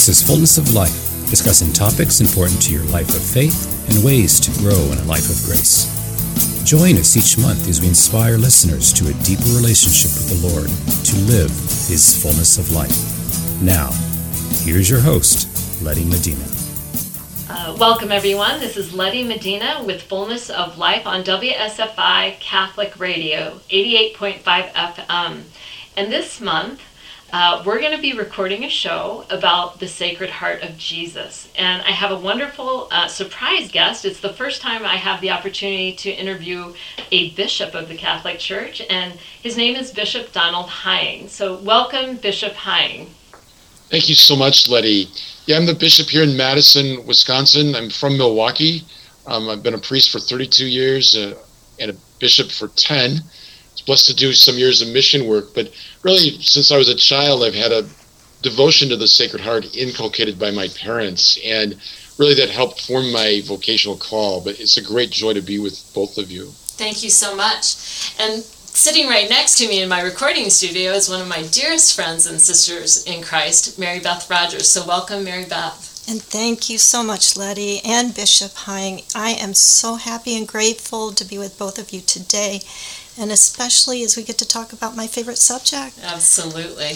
This is Fullness of Life, discussing topics important to your life of faith and ways to grow in a life of grace. Join us each month as we inspire listeners to a deeper relationship with the Lord to live His fullness of life. Now, here's your host, Letty Medina. Uh, welcome, everyone. This is Letty Medina with Fullness of Life on WSFI Catholic Radio, 88.5 FM. And this month, uh, we're going to be recording a show about the Sacred Heart of Jesus. And I have a wonderful uh, surprise guest. It's the first time I have the opportunity to interview a bishop of the Catholic Church, and his name is Bishop Donald Hying. So, welcome, Bishop Hying. Thank you so much, Letty. Yeah, I'm the bishop here in Madison, Wisconsin. I'm from Milwaukee. Um, I've been a priest for 32 years uh, and a bishop for 10 was to do some years of mission work, but really, since I was a child, I've had a devotion to the Sacred Heart inculcated by my parents, and really that helped form my vocational call. But it's a great joy to be with both of you. Thank you so much. And sitting right next to me in my recording studio is one of my dearest friends and sisters in Christ, Mary Beth Rogers. So welcome, Mary Beth. And thank you so much, Letty and Bishop Hying. I am so happy and grateful to be with both of you today and especially as we get to talk about my favorite subject. Absolutely.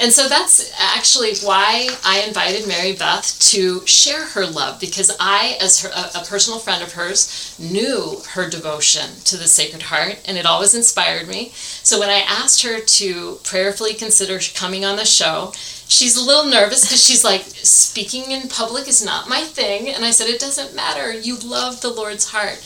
And so that's actually why I invited Mary Beth to share her love because I, as her, a, a personal friend of hers, knew her devotion to the Sacred Heart and it always inspired me. So when I asked her to prayerfully consider coming on the show, she's a little nervous because she's like, speaking in public is not my thing. And I said, it doesn't matter. You love the Lord's heart.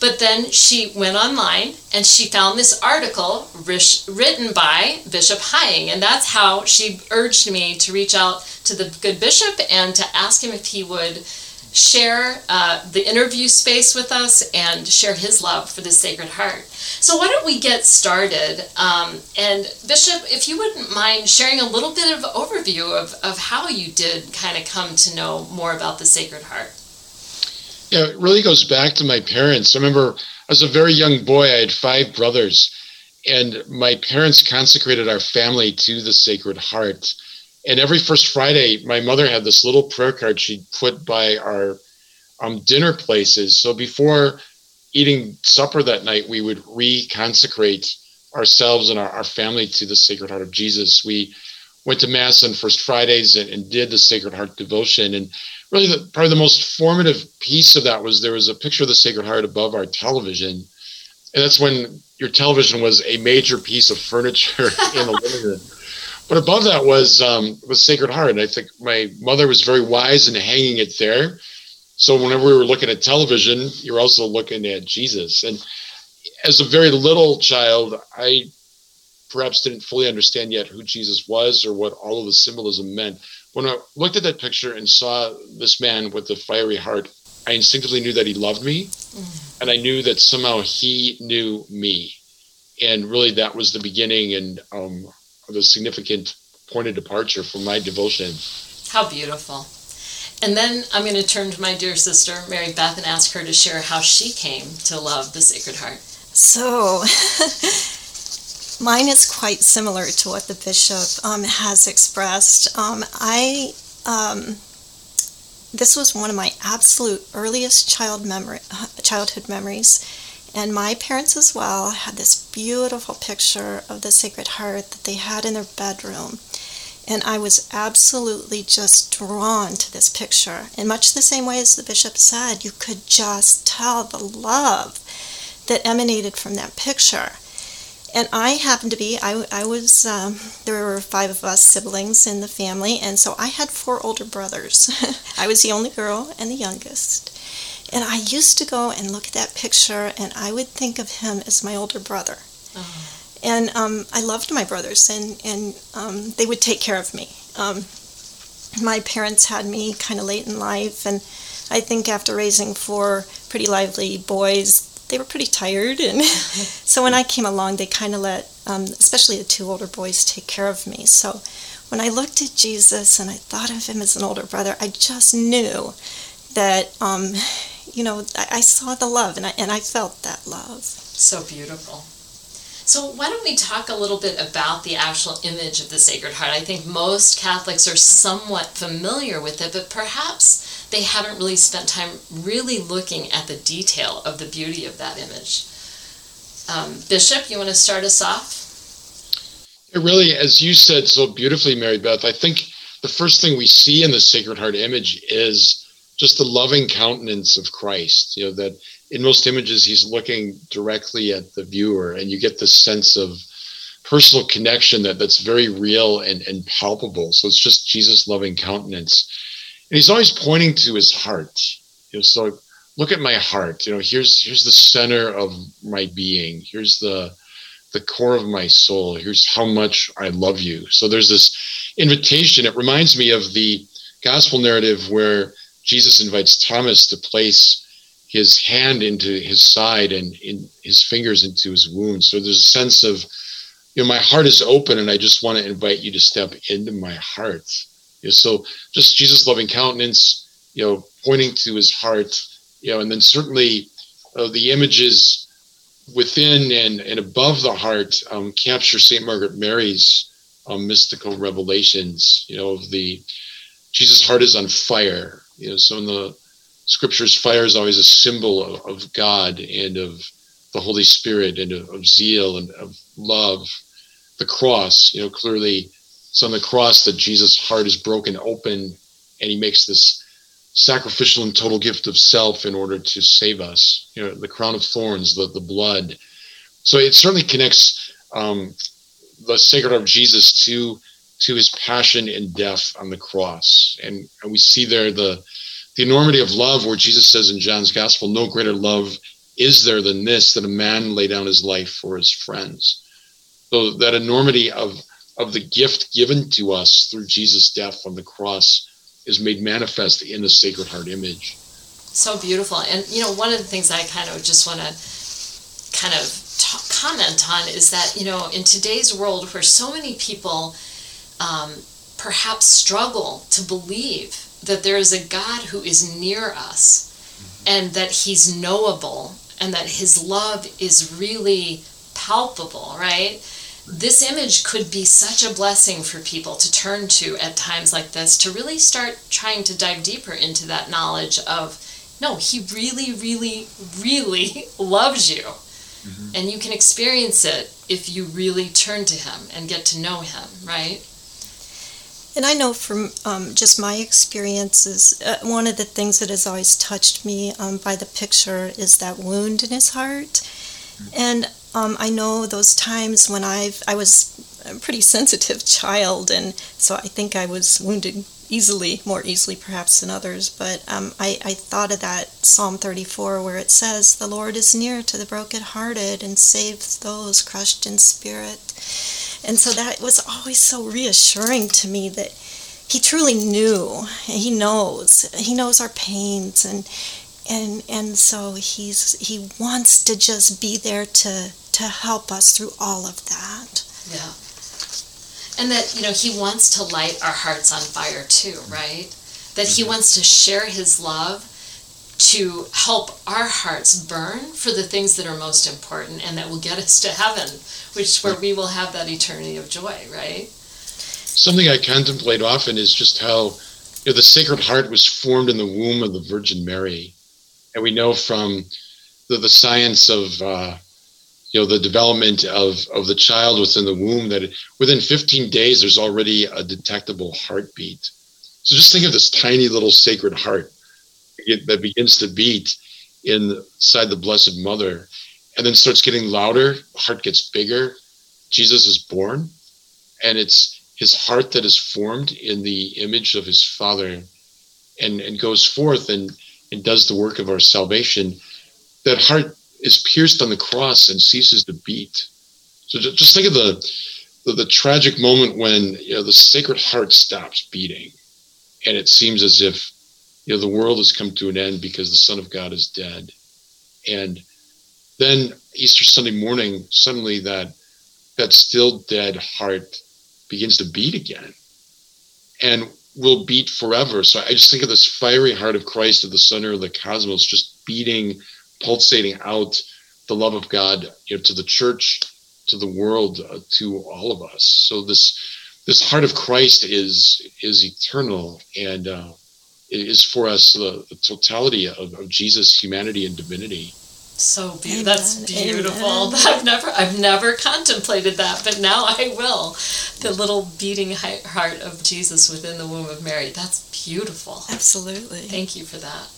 But then she went online and she found this article written by Bishop Hying, and that's how she urged me to reach out to the good bishop and to ask him if he would share uh, the interview space with us and share his love for the Sacred Heart. So, why don't we get started? Um, and, Bishop, if you wouldn't mind sharing a little bit of overview of, of how you did kind of come to know more about the Sacred Heart. Yeah, it really goes back to my parents. I remember as a very young boy, I had five brothers, and my parents consecrated our family to the Sacred Heart. And every first Friday, my mother had this little prayer card she'd put by our um, dinner places. So before eating supper that night, we would reconsecrate ourselves and our, our family to the Sacred Heart of Jesus. We went to Mass on First Fridays and, and did the Sacred Heart devotion. And really the, probably the most formative piece of that was there was a picture of the Sacred Heart above our television. And that's when your television was a major piece of furniture in the living room. But above that was um, was Sacred Heart, and I think my mother was very wise in hanging it there. So whenever we were looking at television, you're also looking at Jesus. And as a very little child, I perhaps didn't fully understand yet who Jesus was or what all of the symbolism meant when I looked at that picture and saw this man with the fiery heart, I instinctively knew that he loved me. Mm. And I knew that somehow he knew me. And really, that was the beginning and um, the significant point of departure for my devotion. How beautiful. And then I'm going to turn to my dear sister, Mary Beth, and ask her to share how she came to love the Sacred Heart. So, Mine is quite similar to what the bishop um, has expressed. Um, I um, this was one of my absolute earliest child memory, childhood memories, and my parents as well had this beautiful picture of the Sacred Heart that they had in their bedroom. And I was absolutely just drawn to this picture. In much the same way as the bishop said, you could just tell the love that emanated from that picture and I happened to be, I, I was, um, there were five of us siblings in the family, and so I had four older brothers. I was the only girl and the youngest. And I used to go and look at that picture, and I would think of him as my older brother. Oh. And um, I loved my brothers, and, and um, they would take care of me. Um, my parents had me kind of late in life, and I think after raising four pretty lively boys, they were pretty tired, and so when I came along, they kind of let, um, especially the two older boys, take care of me. So when I looked at Jesus and I thought of him as an older brother, I just knew that, um, you know, I, I, saw the love, and I and I felt that love. So beautiful. So, why don't we talk a little bit about the actual image of the Sacred Heart? I think most Catholics are somewhat familiar with it, but perhaps they haven't really spent time really looking at the detail of the beauty of that image. Um, Bishop, you want to start us off? It really, as you said so beautifully, Mary Beth, I think the first thing we see in the Sacred Heart image is just the loving countenance of Christ. You know, that in most images, he's looking directly at the viewer, and you get this sense of personal connection that that's very real and, and palpable. So it's just Jesus' loving countenance. And he's always pointing to his heart. You know, so look at my heart. You know, here's here's the center of my being. Here's the the core of my soul. Here's how much I love you. So there's this invitation. It reminds me of the gospel narrative where Jesus invites Thomas to place his hand into his side and in his fingers into his wound. So there's a sense of, you know, my heart is open and I just want to invite you to step into my heart. You know, so just Jesus' loving countenance, you know, pointing to his heart, you know, and then certainly uh, the images within and, and above the heart um, capture St. Margaret Mary's um, mystical revelations, you know, of the Jesus' heart is on fire. You know, so in the scriptures, fire is always a symbol of, of God and of the Holy Spirit and of, of, zeal and of love. The cross, you know, clearly it's on the cross that Jesus' heart is broken open and he makes this sacrificial and total gift of self in order to save us. You know, the crown of thorns, the, the blood. So it certainly connects um, the sacred heart of Jesus to to his passion and death on the cross. And, and we see there the the enormity of love where Jesus says in John's gospel, no greater love is there than this, that a man lay down his life for his friends. So that enormity of, of the gift given to us through Jesus' death on the cross is made manifest in the Sacred Heart image. So beautiful. And, you know, one of the things I kind of just want to kind of comment on is that, you know, in today's world where so many people um, perhaps struggle to believe that there is a God who is near us and that he's knowable and that his love is really palpable, right? This image could be such a blessing for people to turn to at times like this to really start trying to dive deeper into that knowledge of no, he really, really, really loves you. Mm-hmm. And you can experience it if you really turn to him and get to know him, right? And I know from um, just my experiences, uh, one of the things that has always touched me um, by the picture is that wound in his heart. And um, I know those times when I've I was a pretty sensitive child, and so I think I was wounded easily, more easily perhaps than others. But um, I, I thought of that Psalm 34 where it says, "The Lord is near to the brokenhearted and saves those crushed in spirit." And so that was always so reassuring to me that he truly knew. He knows. He knows our pains and and and so he's he wants to just be there to to help us through all of that. Yeah. And that, you know, he wants to light our hearts on fire too, right? That he mm-hmm. wants to share his love to help our hearts burn for the things that are most important and that will get us to heaven, which where we will have that eternity of joy, right? Something I contemplate often is just how you know, the Sacred Heart was formed in the womb of the Virgin Mary, and we know from the, the science of uh, you know the development of of the child within the womb that within 15 days there's already a detectable heartbeat. So just think of this tiny little Sacred Heart that begins to beat inside the Blessed Mother and then starts getting louder, heart gets bigger. Jesus is born, and it's his heart that is formed in the image of his Father and, and goes forth and, and does the work of our salvation. That heart is pierced on the cross and ceases to beat. So just think of the, the, the tragic moment when you know, the Sacred Heart stops beating, and it seems as if you know the world has come to an end because the son of god is dead. And then easter sunday morning suddenly that that still dead heart begins to beat again and will beat forever. So i just think of this fiery heart of christ at the center of the cosmos just beating pulsating out the love of god you know to the church to the world, uh, to all of us. So this this heart of Christ is is eternal. And uh, is for us the, the totality of, of Jesus' humanity and divinity. So be- that's beautiful. Amen. I've never I've never contemplated that, but now I will. The little beating heart of Jesus within the womb of Mary. That's beautiful. Absolutely. Thank you for that.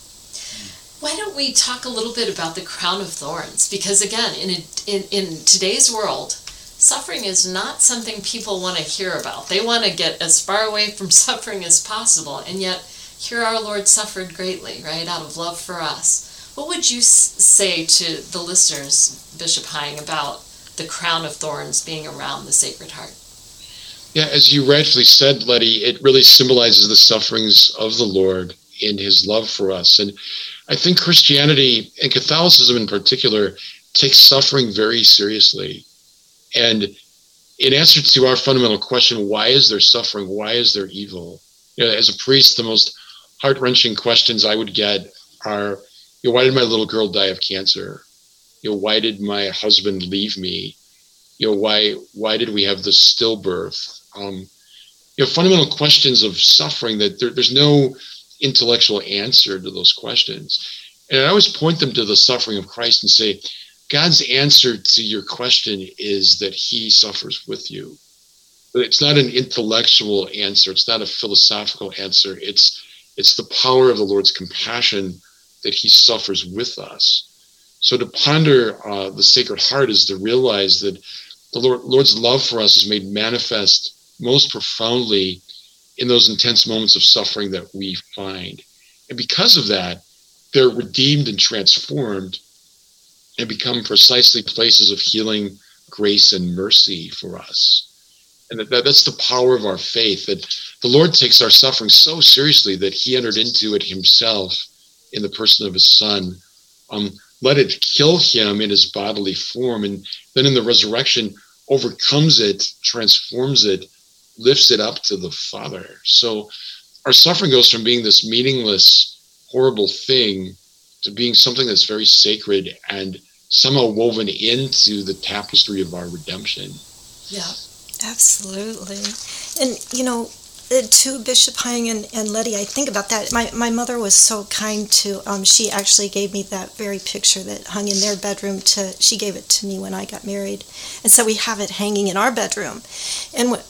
Why don't we talk a little bit about the crown of thorns? Because again, in a, in in today's world, suffering is not something people want to hear about. They want to get as far away from suffering as possible, and yet here our Lord suffered greatly, right, out of love for us. What would you say to the listeners, Bishop Hying, about the crown of thorns being around the Sacred Heart? Yeah, as you rightfully said, Letty, it really symbolizes the sufferings of the Lord in his love for us. And I think Christianity and Catholicism in particular takes suffering very seriously. And in answer to our fundamental question, why is there suffering? Why is there evil? You know, as a priest, the most heart wrenching questions I would get are you know, why did my little girl die of cancer? You know, why did my husband leave me? You know, why why did we have this stillbirth? Um, you know, fundamental questions of suffering that there, there's no intellectual answer to those questions. And I always point them to the suffering of Christ and say, God's answer to your question is that He suffers with you. It's not an intellectual answer. It's not a philosophical answer. It's it's the power of the Lord's compassion that he suffers with us. So to ponder uh, the Sacred Heart is to realize that the Lord, Lord's love for us is made manifest most profoundly in those intense moments of suffering that we find. And because of that, they're redeemed and transformed and become precisely places of healing, grace, and mercy for us. And that, that's the power of our faith that the Lord takes our suffering so seriously that he entered into it himself in the person of his son. Um, let it kill him in his bodily form. And then in the resurrection, overcomes it, transforms it, lifts it up to the Father. So our suffering goes from being this meaningless, horrible thing to being something that's very sacred and somehow woven into the tapestry of our redemption. Yeah. Absolutely. And, you know, uh, to Bishop Hying and, and Letty, I think about that. My, my mother was so kind to, um, she actually gave me that very picture that hung in their bedroom to, she gave it to me when I got married. And so we have it hanging in our bedroom. And, w-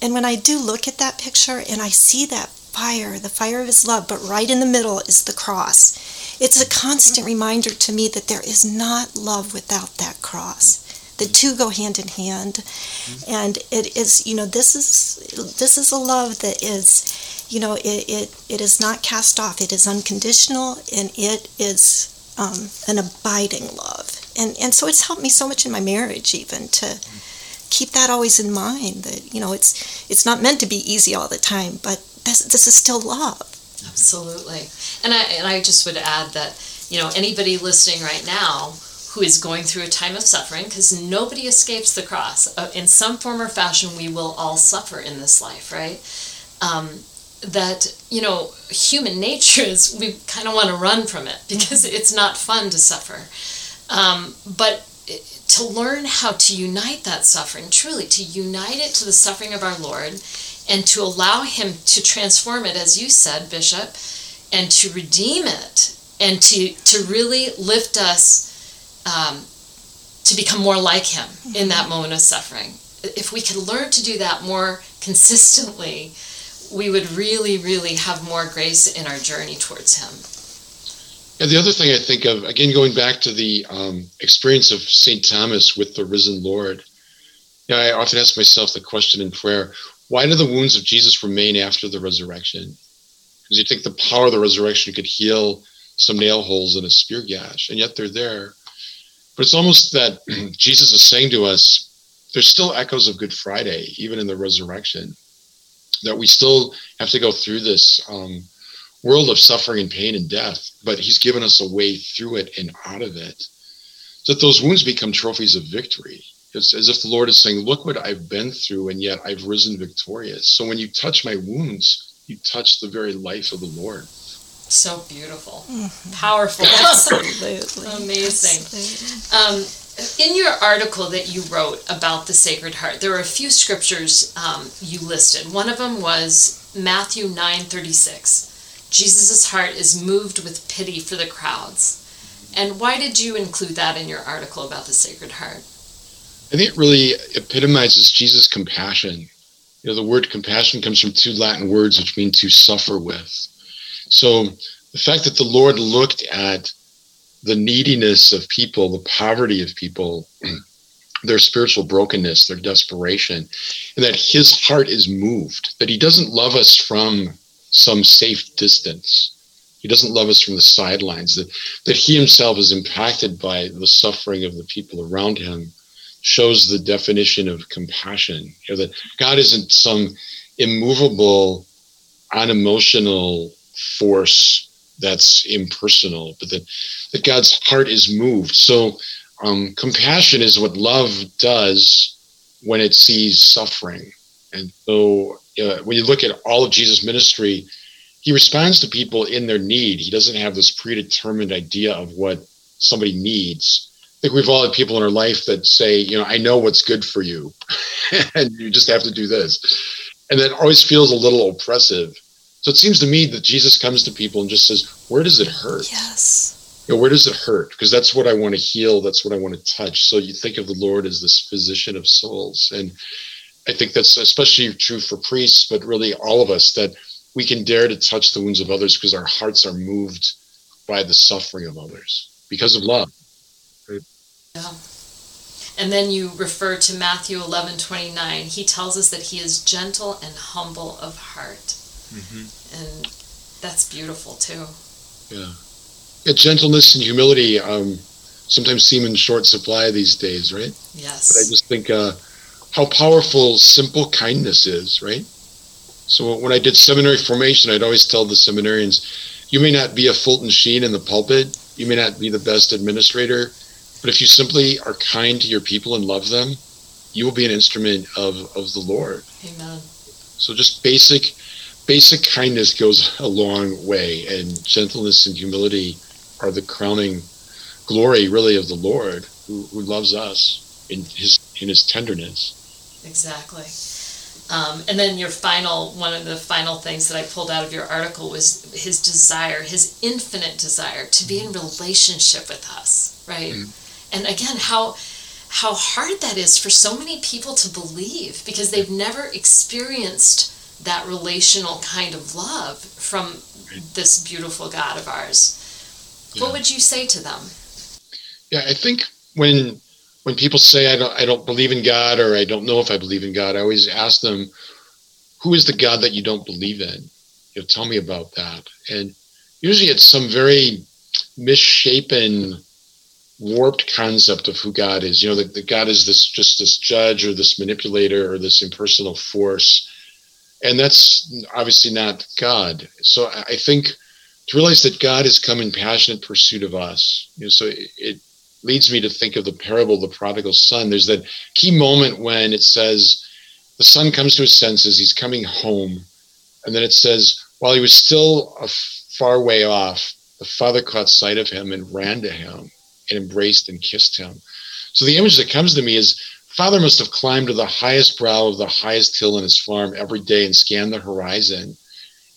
and when I do look at that picture and I see that fire, the fire of his love, but right in the middle is the cross. It's a constant reminder to me that there is not love without that cross the two go hand in hand. And it is you know this is this is a love that is you know it it, it is not cast off. It is unconditional and it is um, an abiding love. And and so it's helped me so much in my marriage even to keep that always in mind that you know it's it's not meant to be easy all the time but this, this is still love. Absolutely. And i and i just would add that you know anybody listening right now who is going through a time of suffering, because nobody escapes the cross. Uh, in some form or fashion, we will all suffer in this life, right? Um, that, you know, human nature is we kind of want to run from it because mm-hmm. it's not fun to suffer. Um, but to learn how to unite that suffering, truly, to unite it to the suffering of our Lord and to allow Him to transform it, as you said, Bishop, and to redeem it and to, to really lift us um, to become more like Him mm-hmm. in that moment of suffering. If we could learn to do that more consistently, we would really, really have more grace in our journey towards Him. Yeah, the other thing I think of, again, going back to the um, experience of St. Thomas with the risen Lord, you know, I often ask myself the question in prayer why do the wounds of Jesus remain after the resurrection? Because you think the power of the resurrection could heal some nail holes in a spear gash, and yet they're there. But it's almost that Jesus is saying to us, there's still echoes of Good Friday, even in the resurrection, that we still have to go through this um, world of suffering and pain and death, but He's given us a way through it and out of it. That those wounds become trophies of victory. It's as if the Lord is saying, Look what I've been through, and yet I've risen victorious. So when you touch my wounds, you touch the very life of the Lord. So beautiful, mm-hmm. powerful, absolutely amazing. Absolutely. Um, in your article that you wrote about the Sacred Heart, there were a few scriptures um, you listed. One of them was Matthew 9:36. Jesus' heart is moved with pity for the crowds. And why did you include that in your article about the Sacred Heart? I think it really epitomizes Jesus' compassion. You know, the word compassion comes from two Latin words which mean to suffer with. So the fact that the Lord looked at the neediness of people, the poverty of people, their spiritual brokenness, their desperation, and that his heart is moved, that he doesn't love us from some safe distance. He doesn't love us from the sidelines, that, that he himself is impacted by the suffering of the people around him shows the definition of compassion. You know, that God isn't some immovable, unemotional force that's impersonal, but that, that God's heart is moved. So um, compassion is what love does when it sees suffering. And so uh, when you look at all of Jesus' ministry, he responds to people in their need. He doesn't have this predetermined idea of what somebody needs. I think we've all had people in our life that say, you know, I know what's good for you, and you just have to do this. And that always feels a little oppressive. So it seems to me that Jesus comes to people and just says, Where does it hurt? Yes. You know, where does it hurt? Because that's what I want to heal. That's what I want to touch. So you think of the Lord as this physician of souls. And I think that's especially true for priests, but really all of us, that we can dare to touch the wounds of others because our hearts are moved by the suffering of others because of love. Right? Yeah. And then you refer to Matthew 11 29. He tells us that he is gentle and humble of heart. Mm-hmm. And that's beautiful too. Yeah. yeah gentleness and humility um, sometimes seem in short supply these days, right? Yes. But I just think uh, how powerful simple kindness is, right? So when I did seminary formation, I'd always tell the seminarians, you may not be a Fulton Sheen in the pulpit, you may not be the best administrator, but if you simply are kind to your people and love them, you will be an instrument of, of the Lord. Amen. So just basic basic kindness goes a long way, and gentleness and humility are the crowning glory, really, of the Lord, who, who loves us in his in his tenderness. Exactly. Um, and then your final, one of the final things that I pulled out of your article was his desire, his infinite desire to be in relationship with us, right? Mm-hmm. And again, how how hard that is for so many people to believe because they've never experienced that relational kind of love from this beautiful God of ours. Yeah. What would you say to them? Yeah, I think when when people say I don't I don't believe in God or I don't know if I believe in God, I always ask them, who is the God that you don't believe in? You know, tell me about that. And usually it's some very misshapen, warped concept of who God is. You know, that, that God is this just this judge or this manipulator or this impersonal force and that's obviously not God. So I think to realize that God has come in passionate pursuit of us. You know, so it, it leads me to think of the parable of the prodigal son. There's that key moment when it says the son comes to his senses, he's coming home, and then it says while he was still a far way off, the father caught sight of him and ran to him and embraced and kissed him. So the image that comes to me is Father must have climbed to the highest brow of the highest hill in his farm every day and scanned the horizon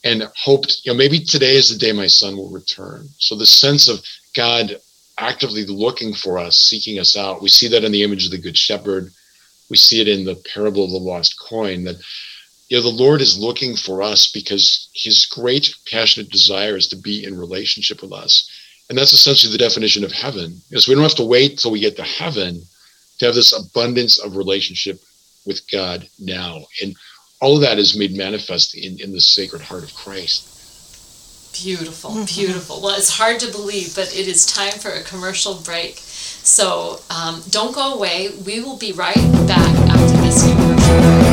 and hoped, you know, maybe today is the day my son will return. So the sense of God actively looking for us, seeking us out, we see that in the image of the Good Shepherd. We see it in the parable of the lost coin that you know the Lord is looking for us because his great passionate desire is to be in relationship with us. And that's essentially the definition of heaven. Is we don't have to wait till we get to heaven to have this abundance of relationship with God now. And all of that is made manifest in, in the sacred heart of Christ. Beautiful, mm-hmm. beautiful. Well, it's hard to believe, but it is time for a commercial break. So um, don't go away. We will be right back after this commercial break.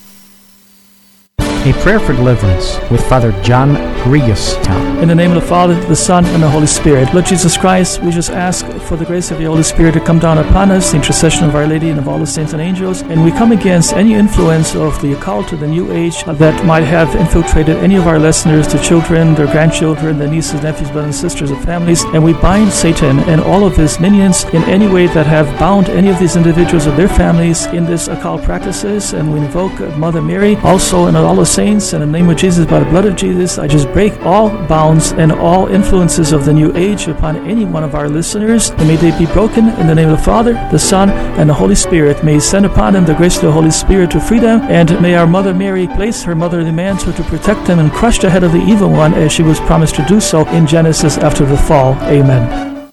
A prayer for deliverance with Father John Grigastown. In the name of the Father, the Son, and the Holy Spirit. Lord Jesus Christ, we just ask for the grace of the Holy Spirit to come down upon us, the intercession of Our Lady and of all the saints and angels, and we come against any influence of the occult or the New Age that might have infiltrated any of our listeners, the children, their grandchildren, their nieces, nephews, brothers, and sisters, and families, and we bind Satan and all of his minions in any way that have bound any of these individuals or their families in this occult practices, and we invoke Mother Mary also and all the saints, in the name of Jesus, by the blood of Jesus, I just break all bounds and all influences of the New Age upon any one of our listeners. And may they be broken in the name of the Father, the Son, and the Holy Spirit. May send upon them the grace of the Holy Spirit to free them, and may our Mother Mary place her motherly mantle to protect them and crush the head of the evil one as she was promised to do so in Genesis after the fall. Amen.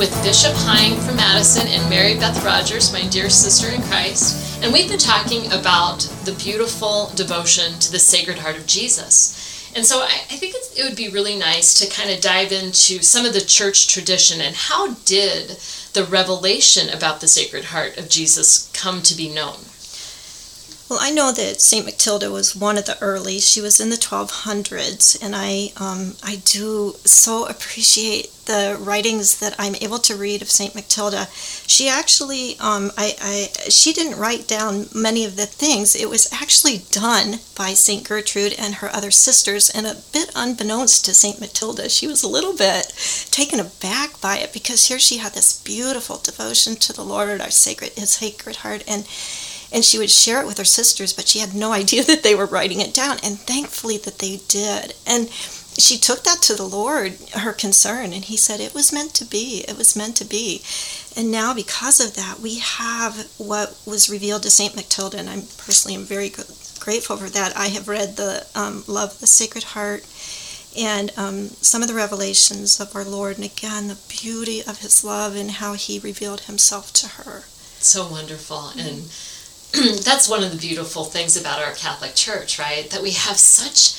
With Bishop Hying from Madison and Mary Beth Rogers, my dear sister in Christ. And we've been talking about the beautiful devotion to the Sacred Heart of Jesus. And so I, I think it would be really nice to kind of dive into some of the church tradition and how did the revelation about the Sacred Heart of Jesus come to be known? Well, I know that Saint Matilda was one of the early. She was in the 1200s, and I um, I do so appreciate the writings that I'm able to read of Saint Matilda. She actually um, I, I she didn't write down many of the things. It was actually done by Saint Gertrude and her other sisters, and a bit unbeknownst to Saint Matilda, she was a little bit taken aback by it because here she had this beautiful devotion to the Lord, our sacred His Sacred Heart, and and she would share it with her sisters, but she had no idea that they were writing it down, and thankfully that they did. And she took that to the Lord, her concern, and he said it was meant to be. It was meant to be. And now, because of that, we have what was revealed to Saint Matilda, and I'm personally am very grateful for that. I have read the um, Love of the Sacred Heart and um, some of the revelations of our Lord, and again, the beauty of his love and how he revealed himself to her. So wonderful. And that's one of the beautiful things about our Catholic Church, right? That we have such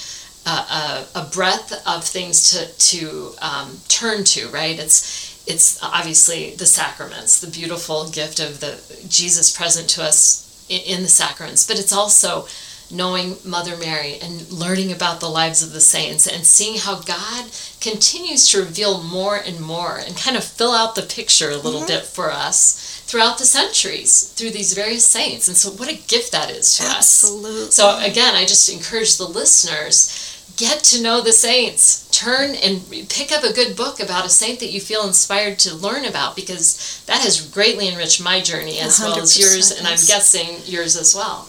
a, a, a breadth of things to to um, turn to, right? It's it's obviously the sacraments, the beautiful gift of the Jesus present to us in, in the sacraments, but it's also knowing Mother Mary and learning about the lives of the saints and seeing how God continues to reveal more and more and kind of fill out the picture a little mm-hmm. bit for us throughout the centuries through these various saints. And so, what a gift that is to us. Absolutely. us. So, again, I just encourage the listeners get to know the saints. Turn and pick up a good book about a saint that you feel inspired to learn about because that has greatly enriched my journey as well as yours, and I'm guessing yours as well.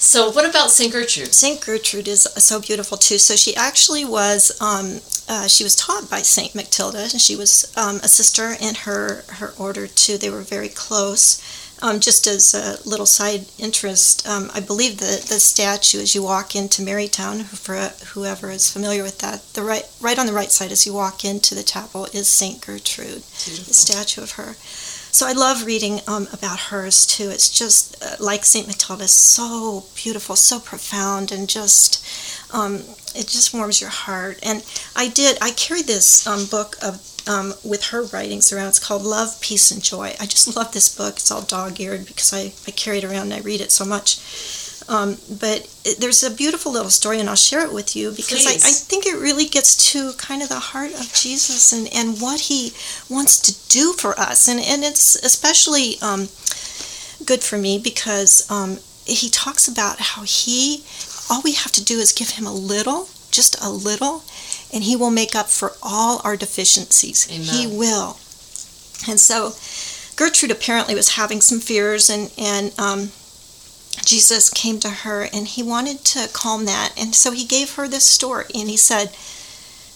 So, what about St. Gertrude? St. Gertrude is so beautiful too. So, she actually was um, uh, she was taught by Saint Matilda, and she was um, a sister in her her order too. They were very close. Um, just as a little side interest, um, I believe the the statue as you walk into Marytown, for whoever is familiar with that, the right right on the right side as you walk into the chapel is Saint Gertrude, Beautiful. the statue of her. So I love reading um, about hers too. It's just uh, like Saint Matilda's, so beautiful, so profound, and just um, it just warms your heart. And I did, I carried this um, book of um, with her writings around. It's called Love, Peace, and Joy. I just love this book. It's all dog eared because I, I carry it around and I read it so much. Um, but it, there's a beautiful little story, and I'll share it with you because I, I, think it really gets to kind of the heart of Jesus and, and what he wants to do for us. And, and it's especially um, good for me because um, he talks about how he, all we have to do is give him a little, just a little, and he will make up for all our deficiencies. Amen. He will. And so Gertrude apparently was having some fears, and, and um, Jesus came to her and he wanted to calm that. And so he gave her this story and he said,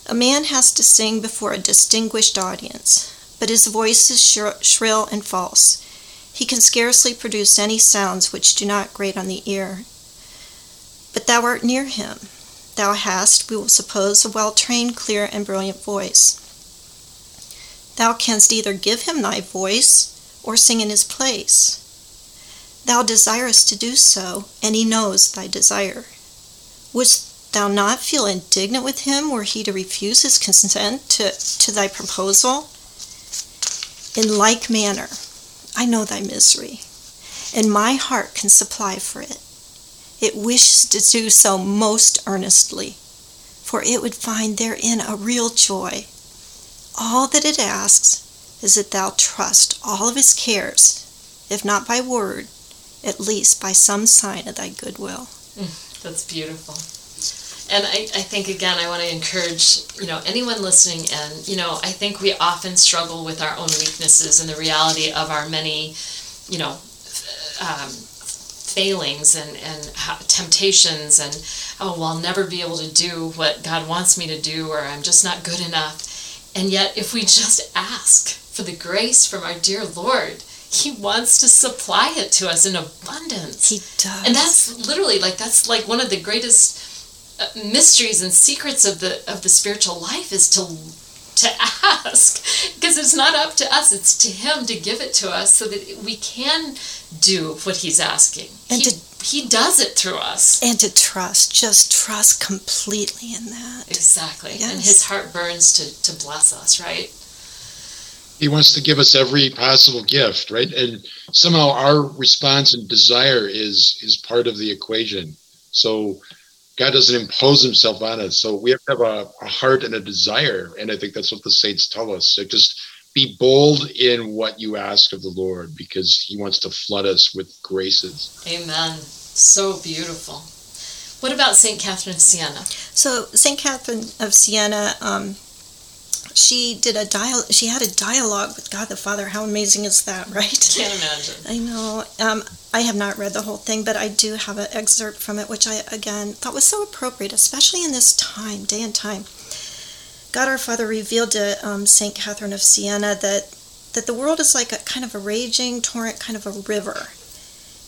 A man has to sing before a distinguished audience, but his voice is shrill and false. He can scarcely produce any sounds which do not grate on the ear. But thou art near him. Thou hast, we will suppose, a well trained, clear, and brilliant voice. Thou canst either give him thy voice or sing in his place. Thou desirest to do so, and he knows thy desire. Wouldst thou not feel indignant with him were he to refuse his consent to, to thy proposal? In like manner, I know thy misery, and my heart can supply for it. It wishes to do so most earnestly, for it would find therein a real joy. All that it asks is that thou trust all of his cares, if not by word, at least by some sign of thy goodwill. That's beautiful. And I, I think again I want to encourage, you know, anyone listening and, you know, I think we often struggle with our own weaknesses and the reality of our many, you know, um, failings and, and temptations and oh well I'll never be able to do what God wants me to do or I'm just not good enough. And yet if we just ask for the grace from our dear Lord, he wants to supply it to us in abundance. He does. And that's literally like that's like one of the greatest uh, mysteries and secrets of the of the spiritual life is to to ask because it's not up to us it's to him to give it to us so that we can do what he's asking and he, to, he does it through us and to trust just trust completely in that exactly yes. and his heart burns to to bless us right he wants to give us every possible gift right and somehow our response and desire is is part of the equation so god doesn't impose himself on us so we have to have a, a heart and a desire and i think that's what the saints tell us so just be bold in what you ask of the lord because he wants to flood us with graces amen so beautiful what about St. Catherine of Siena? So St. Catherine of Siena, um, she did a dial she had a dialogue with god the father. How amazing is that right? Can't imagine. I know. Um, i have not read the whole thing but i do have an excerpt from it which i again thought was so appropriate especially in this time day and time. God our father revealed to um, saint catherine of siena that that the world is like a kind of a raging torrent kind of a river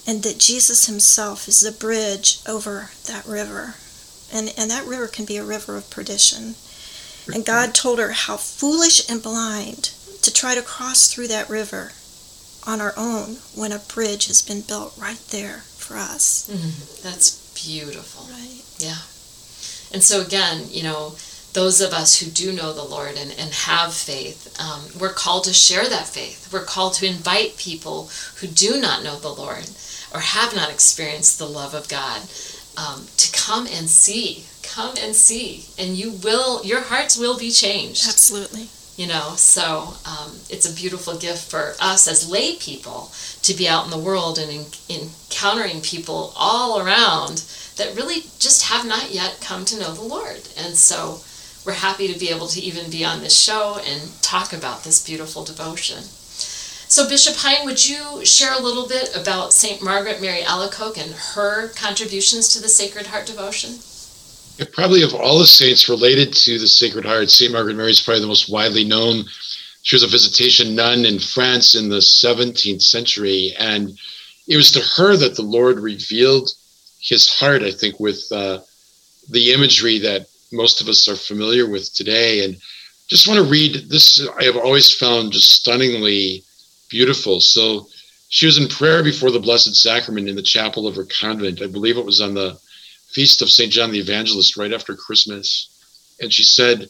and that jesus himself is the bridge over that river. And and that river can be a river of perdition and God told her how foolish and blind to try to cross through that river on our own when a bridge has been built right there for us. Mm-hmm. That's beautiful. Right. Yeah. And so, again, you know, those of us who do know the Lord and, and have faith, um, we're called to share that faith. We're called to invite people who do not know the Lord or have not experienced the love of God um, to come and see come and see. And you will your hearts will be changed. Absolutely. You know so um, it's a beautiful gift for us as lay people to be out in the world and in, encountering people all around that really just have not yet come to know the lord. And so we're happy to be able to even be on this show and talk about this beautiful devotion so, Bishop Hying, would you share a little bit about St. Margaret Mary Alacoque and her contributions to the Sacred Heart devotion? Yeah, probably of all the saints related to the Sacred Heart, St. Margaret Mary is probably the most widely known. She was a visitation nun in France in the 17th century, and it was to her that the Lord revealed his heart, I think, with uh, the imagery that most of us are familiar with today. And just want to read this, I have always found just stunningly beautiful. So she was in prayer before the Blessed Sacrament in the chapel of her convent. I believe it was on the feast of St. John the Evangelist right after Christmas. And she said,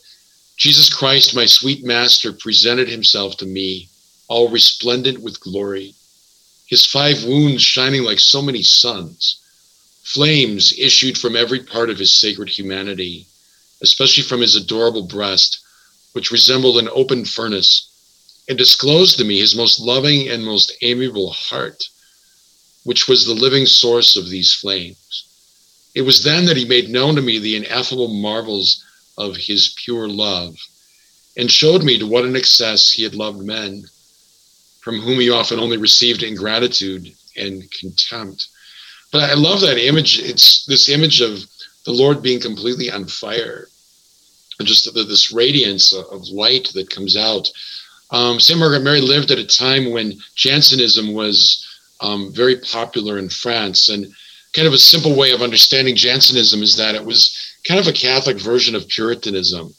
Jesus Christ, my sweet master, presented himself to me, all resplendent with glory, his five wounds shining like so many suns, Flames issued from every part of his sacred humanity, especially from his adorable breast, which resembled an open furnace, and disclosed to me his most loving and most amiable heart, which was the living source of these flames. It was then that he made known to me the ineffable marvels of his pure love and showed me to what an excess he had loved men, from whom he often only received ingratitude and contempt. But I love that image. It's this image of the Lord being completely on fire, and just this radiance of light that comes out. Um, St. Margaret Mary lived at a time when Jansenism was um, very popular in France. And kind of a simple way of understanding Jansenism is that it was kind of a Catholic version of Puritanism.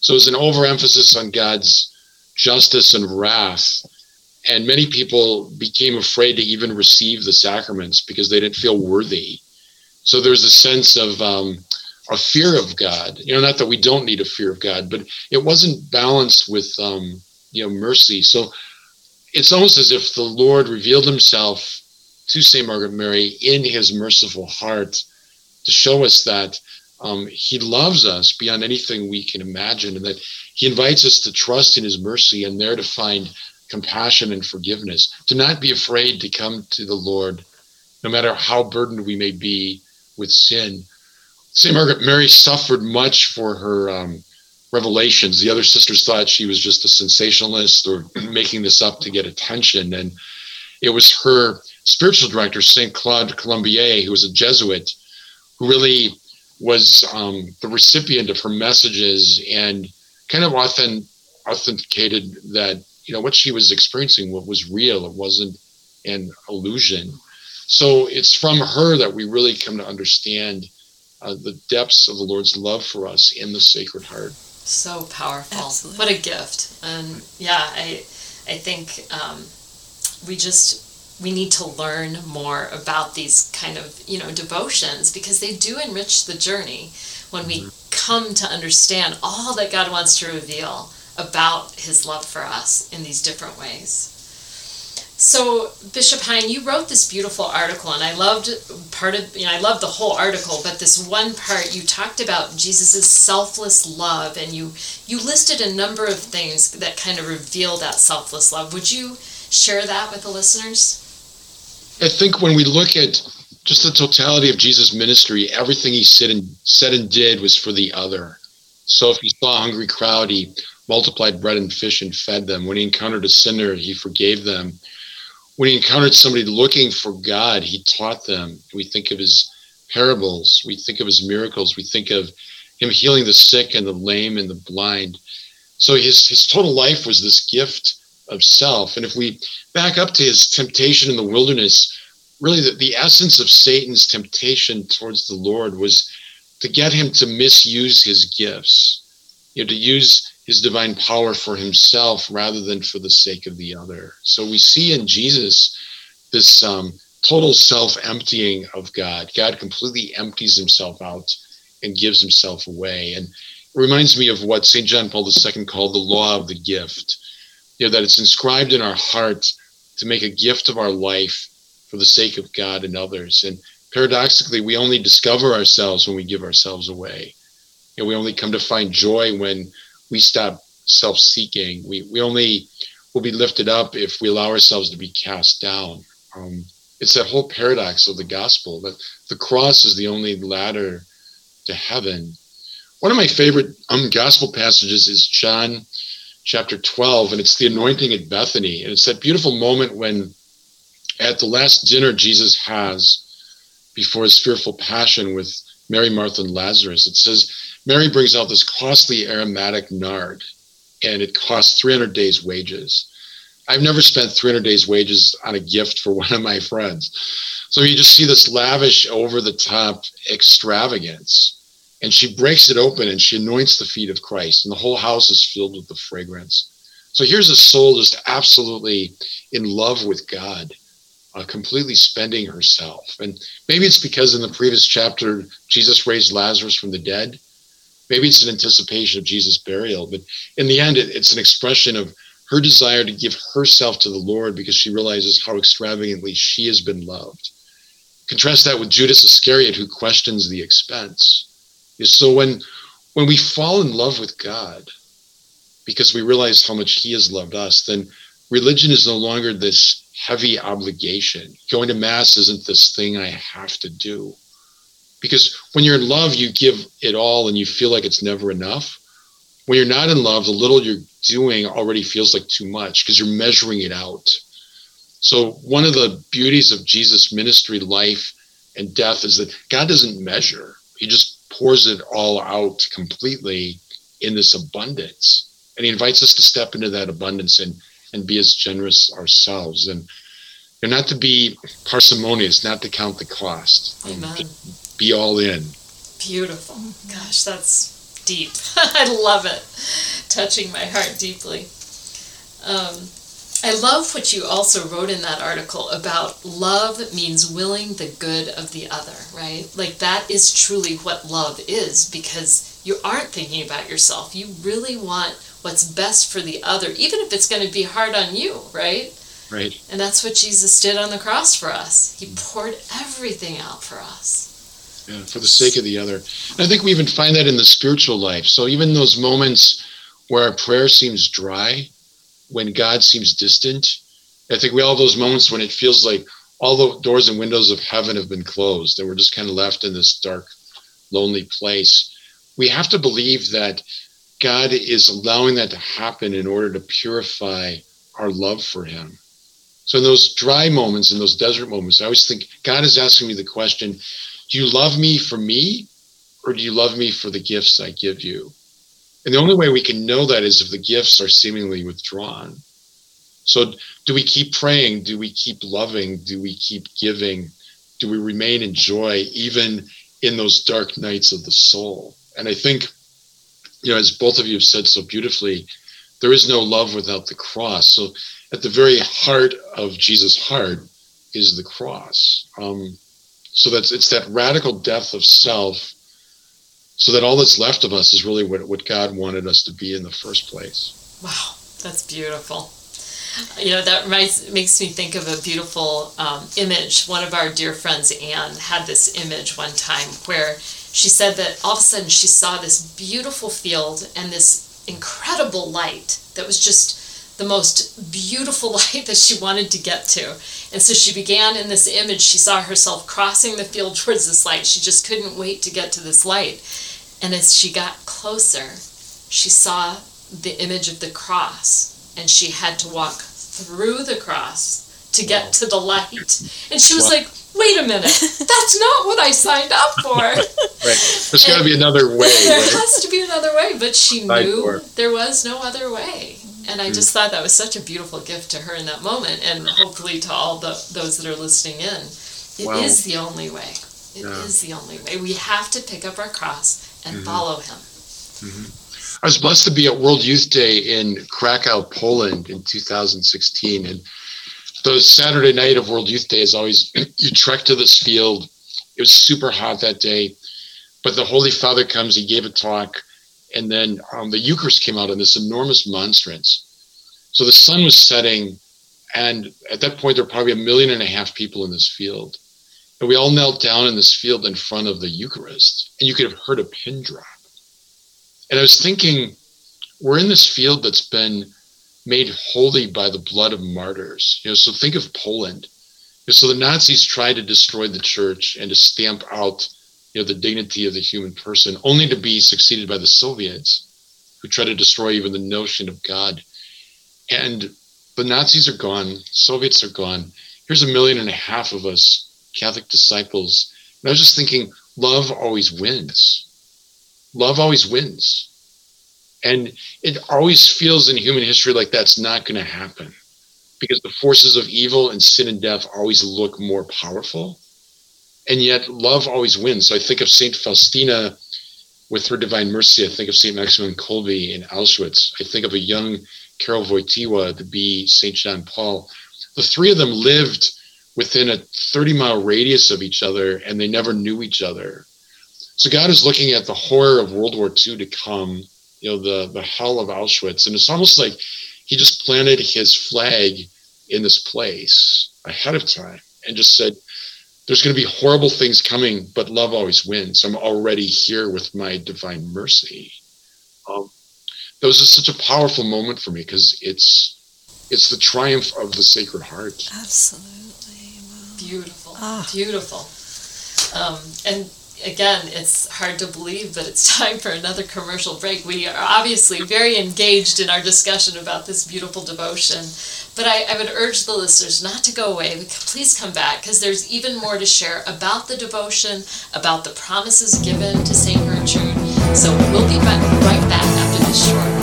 So it was an overemphasis on God's justice and wrath and many people became afraid to even receive the sacraments because they didn't feel worthy. So there's a sense of um, a fear of God. You know, not that we don't need a fear of God, but it wasn't balanced with um, you know mercy. So it's almost as if the Lord revealed Himself to Saint Margaret Mary in His merciful heart to show us that um, He loves us beyond anything we can imagine, and that He invites us to trust in His mercy and there to find compassion and forgiveness, to not be afraid to come to the Lord, no matter how burdened we may be with sin. St. Margaret Mary suffered much for her um, revelations. The other sisters thought she was just a sensationalist or making this up to get attention. And it was her spiritual director, St. Claude Colombière, who was a Jesuit, who really was um, the recipient of her messages and kind of authentic, authenticated that you know what she was experiencing what was real it wasn't an illusion so it's from her that we really come to understand uh, the depths of the lord's love for us in the sacred heart so powerful Absolutely. what a gift and yeah i i think um, we just we need to learn more about these kind of you know devotions because they do enrich the journey when we mm-hmm. come to understand all that god wants to reveal about his love for us in these different ways. So, Bishop Hying, you wrote this beautiful article, and I loved part of, you know, I loved the whole article, but this one part you talked about Jesus' selfless love, and you, you listed a number of things that kind of reveal that selfless love. Would you share that with the listeners? I think when we look at just the totality of Jesus' ministry, everything he said and, said and did was for the other. So if he saw a hungry crowd, he multiplied bread and fish and fed them. When he encountered a sinner, he forgave them. When he encountered somebody looking for God, he taught them. We think of his parables, we think of his miracles, we think of him healing the sick and the lame and the blind. So his, his total life was this gift of self. And if we back up to his temptation in the wilderness, really the, the essence of Satan's temptation towards the Lord was to get him to misuse his gifts, you know, to use his divine power for himself rather than for the sake of the other. So we see in Jesus this um, total self emptying of God. God completely empties himself out and gives himself away. And it reminds me of what St. John Paul II called the law of the gift. You know, that it's inscribed in our heart to make a gift of our life for the sake of God and others. And paradoxically, we only discover ourselves when we give ourselves away. You know, we only come to find joy when we stop self-seeking. We we only will be lifted up if we allow ourselves to be cast down. Um, it's that whole paradox of the gospel that the cross is the only ladder to heaven. One of my favorite um, gospel passages is John chapter 12, and it's the anointing at Bethany. And it's that beautiful moment when, at the last dinner Jesus has before his fearful passion with Mary, Martha, and Lazarus, it says, Mary brings out this costly aromatic nard, and it costs 300 days' wages. I've never spent 300 days' wages on a gift for one of my friends. So you just see this lavish, over the top extravagance. And she breaks it open and she anoints the feet of Christ, and the whole house is filled with the fragrance. So here's a soul just absolutely in love with God, uh, completely spending herself. And maybe it's because in the previous chapter, Jesus raised Lazarus from the dead maybe it's an anticipation of Jesus' burial, but in the end, it, it's an expression of her desire to give herself to the Lord because she realizes how extravagantly she has been loved. Contrast that with Judas Iscariot, who questions the expense. So when when we fall in love with God, because we realize how much He has loved us, then religion is no longer this heavy obligation. Going to Mass isn't this thing I have to do. Because when you're in love, you give it all and you feel like it's never enough. When you're not in love, the little you're doing already feels like too much because you're measuring it out. So, one of the beauties of Jesus' ministry, life, and death is that God doesn't measure, He just pours it all out completely in this abundance. And He invites us to step into that abundance and, and be as generous ourselves. And not to be parsimonious, not to count the cost. Amen. Be all in. Beautiful. Gosh, that's deep. I love it. Touching my heart deeply. Um, I love what you also wrote in that article about love means willing the good of the other, right? Like that is truly what love is because you aren't thinking about yourself. You really want what's best for the other, even if it's going to be hard on you, right? Right. And that's what Jesus did on the cross for us. He poured everything out for us. Yeah, for the sake of the other. And I think we even find that in the spiritual life. So even those moments where our prayer seems dry, when God seems distant. I think we all have those moments when it feels like all the doors and windows of heaven have been closed and we're just kind of left in this dark, lonely place. We have to believe that God is allowing that to happen in order to purify our love for Him. So, in those dry moments, in those desert moments, I always think God is asking me the question Do you love me for me, or do you love me for the gifts I give you? And the only way we can know that is if the gifts are seemingly withdrawn. So, do we keep praying? Do we keep loving? Do we keep giving? Do we remain in joy even in those dark nights of the soul? And I think, you know, as both of you have said so beautifully, there is no love without the cross. So, at the very heart of Jesus' heart is the cross. Um, so that's it's that radical death of self so that all that's left of us is really what, what God wanted us to be in the first place. Wow, that's beautiful. You know, that reminds, makes me think of a beautiful um, image. One of our dear friends, Anne, had this image one time where she said that all of a sudden she saw this beautiful field and this incredible light that was just the most beautiful light that she wanted to get to. And so she began in this image, she saw herself crossing the field towards this light. She just couldn't wait to get to this light. And as she got closer, she saw the image of the cross, and she had to walk through the cross to get wow. to the light. And she was wow. like, wait a minute, that's not what I signed up for. right. There's got to be another way. There right? has to be another way, but she knew there was no other way. And I just thought that was such a beautiful gift to her in that moment, and hopefully to all the, those that are listening in. It wow. is the only way. It yeah. is the only way. We have to pick up our cross and mm-hmm. follow him. Mm-hmm. I was blessed to be at World Youth Day in Krakow, Poland in 2016. And the Saturday night of World Youth Day is always, you trek to this field. It was super hot that day, but the Holy Father comes, he gave a talk, and then um, the Eucharist came out in this enormous monstrance. So the sun was setting, and at that point, there were probably a million and a half people in this field. And we all knelt down in this field in front of the Eucharist, and you could have heard a pin drop. And I was thinking, we're in this field that's been made holy by the blood of martyrs. You know, so think of Poland. So the Nazis tried to destroy the church and to stamp out, you know, the dignity of the human person, only to be succeeded by the Soviets, who try to destroy even the notion of God. And the Nazis are gone, Soviets are gone. Here's a million and a half of us Catholic disciples. And I was just thinking, love always wins. Love always wins. And it always feels in human history like that's not going to happen because the forces of evil and sin and death always look more powerful. And yet love always wins. So I think of St. Faustina with her divine mercy. I think of St. Maximilian Kolbe in Auschwitz. I think of a young Karol Wojtyła to be St. John Paul. The three of them lived within a 30 mile radius of each other and they never knew each other. So God is looking at the horror of World War II to come, you know, the, the hell of Auschwitz. And it's almost like he just planted his flag in this place ahead of time and just said, there's going to be horrible things coming, but love always wins. I'm already here with my divine mercy. Um, that was just such a powerful moment for me because it's it's the triumph of the Sacred Heart. Absolutely. Wow. Beautiful. Ah. Beautiful. Um, and again, it's hard to believe that it's time for another commercial break. We are obviously very engaged in our discussion about this beautiful devotion. But I, I would urge the listeners not to go away. Please come back because there's even more to share about the devotion, about the promises given to St. Gertrude. So we'll be right back after this short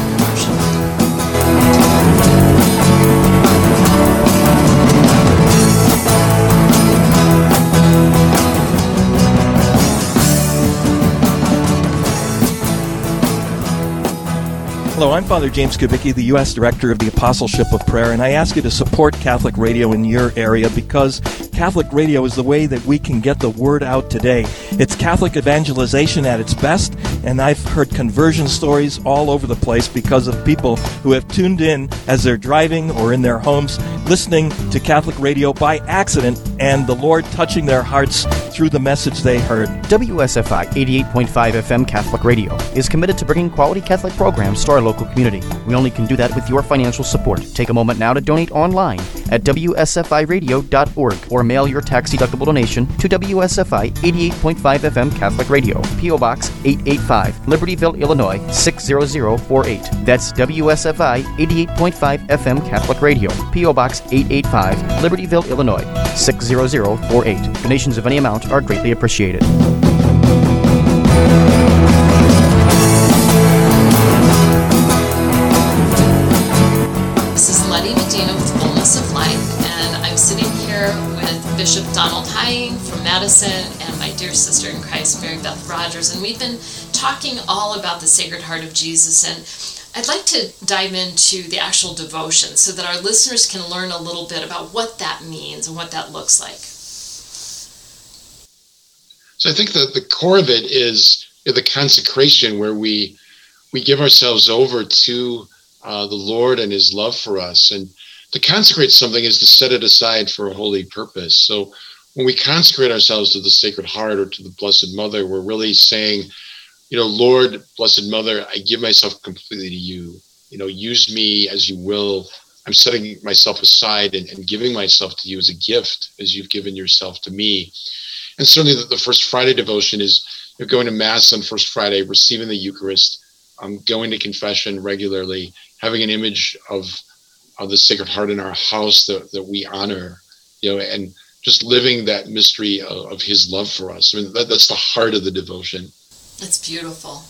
Hello, I'm Father James Kubicki, the U.S. Director of the Apostleship of Prayer, and I ask you to support Catholic radio in your area because Catholic radio is the way that we can get the word out today. It's Catholic evangelization at its best, and I've heard conversion stories all over the place because of people who have tuned in as they're driving or in their homes, listening to Catholic radio by accident, and the Lord touching their hearts through the message they heard. WSFI 88.5 FM Catholic Radio is committed to bringing quality Catholic programs to our local community. We only can do that with your financial support. Take a moment now to donate online at WSFIRadio.org or mail your tax deductible donation to WSFI 88.5 FM Catholic Radio, P.O. Box 885, Libertyville, Illinois 60048. That's WSFI 88.5 FM Catholic Radio, P.O. Box 885, Libertyville, Illinois 60048. Donations of any amount are greatly appreciated. Madison and my dear sister in Christ, Mary Beth Rogers, and we've been talking all about the Sacred Heart of Jesus and I'd like to dive into the actual devotion so that our listeners can learn a little bit about what that means and what that looks like. So I think that the core of it is the consecration where we we give ourselves over to uh, the Lord and His love for us. And to consecrate something is to set it aside for a holy purpose. So when we consecrate ourselves to the Sacred Heart or to the Blessed Mother, we're really saying, you know, Lord, Blessed Mother, I give myself completely to you. You know, use me as you will. I'm setting myself aside and, and giving myself to you as a gift, as you've given yourself to me. And certainly the, the First Friday devotion is you know, going to Mass on First Friday, receiving the Eucharist, um, going to confession regularly, having an image of, of the Sacred Heart in our house that, that we honor, you know, and just living that mystery of, of His love for us. I mean, that, that's the heart of the devotion. It's beautiful.